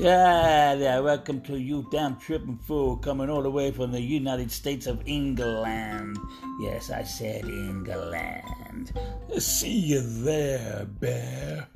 Yeah, yeah, welcome to you damn tripping fool coming all the way from the United States of England. Yes, I said England. See you there, bear.